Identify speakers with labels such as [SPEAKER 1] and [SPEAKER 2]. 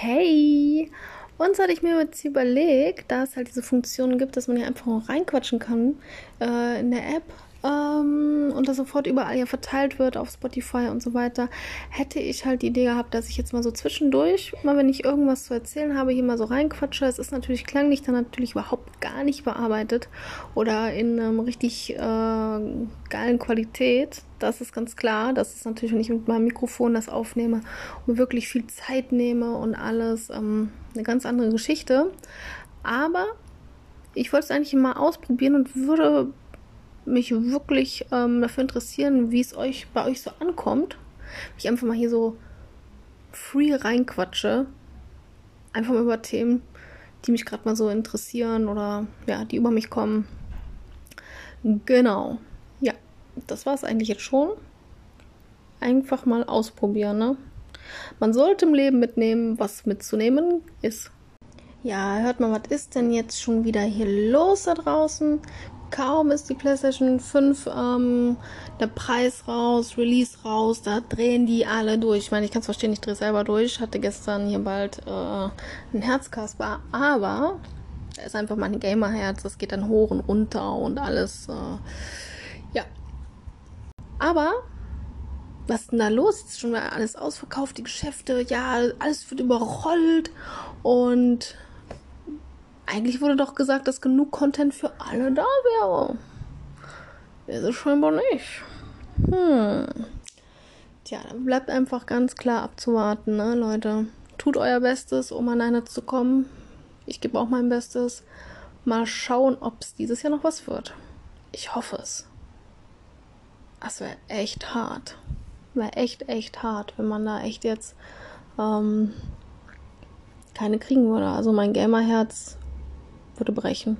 [SPEAKER 1] Hey! Und so hatte ich mir jetzt überlegt, dass es halt diese Funktion gibt, dass man hier einfach reinquatschen kann äh, in der App ähm, und das sofort überall ja verteilt wird auf Spotify und so weiter, hätte ich halt die Idee gehabt, dass ich jetzt mal so zwischendurch, mal wenn ich irgendwas zu erzählen habe, hier mal so reinquatsche. Es ist natürlich klanglich dann natürlich überhaupt gar nicht bearbeitet oder in ähm, richtig äh, geilen Qualität. Das ist ganz klar. Das ist natürlich, wenn ich mit meinem Mikrofon das aufnehme und wirklich viel Zeit nehme und alles, ähm, eine ganz andere Geschichte. Aber ich wollte es eigentlich mal ausprobieren und würde mich wirklich ähm, dafür interessieren, wie es euch bei euch so ankommt. Ich einfach mal hier so free reinquatsche. Einfach mal über Themen, die mich gerade mal so interessieren oder ja, die über mich kommen. Genau. Ja, das war es eigentlich jetzt schon. Einfach mal ausprobieren, ne? Man sollte im Leben mitnehmen, was mitzunehmen ist. Ja, hört mal, was ist denn jetzt schon wieder hier los da draußen? Kaum ist die PlayStation 5 ähm, der Preis raus, Release raus, da drehen die alle durch. Ich meine, ich kann es verstehen, ich drehe selber durch. Hatte gestern hier bald äh, ein Herzkasper, aber da ist einfach mein Gamerherz. Das geht dann hoch und runter und alles. Äh, ja. Aber was ist denn da los? Ist schon alles ausverkauft, die Geschäfte, ja, alles wird überrollt und eigentlich wurde doch gesagt, dass genug Content für alle da wäre. Ist es scheinbar nicht. Hm. Tja, dann bleibt einfach ganz klar abzuwarten, ne, Leute. Tut euer Bestes, um an eine zu kommen. Ich gebe auch mein Bestes. Mal schauen, ob es dieses Jahr noch was wird. Ich hoffe es. Das wäre echt hart. Wäre echt, echt hart, wenn man da echt jetzt ähm, keine kriegen würde. Also mein Gamerherz würde brechen.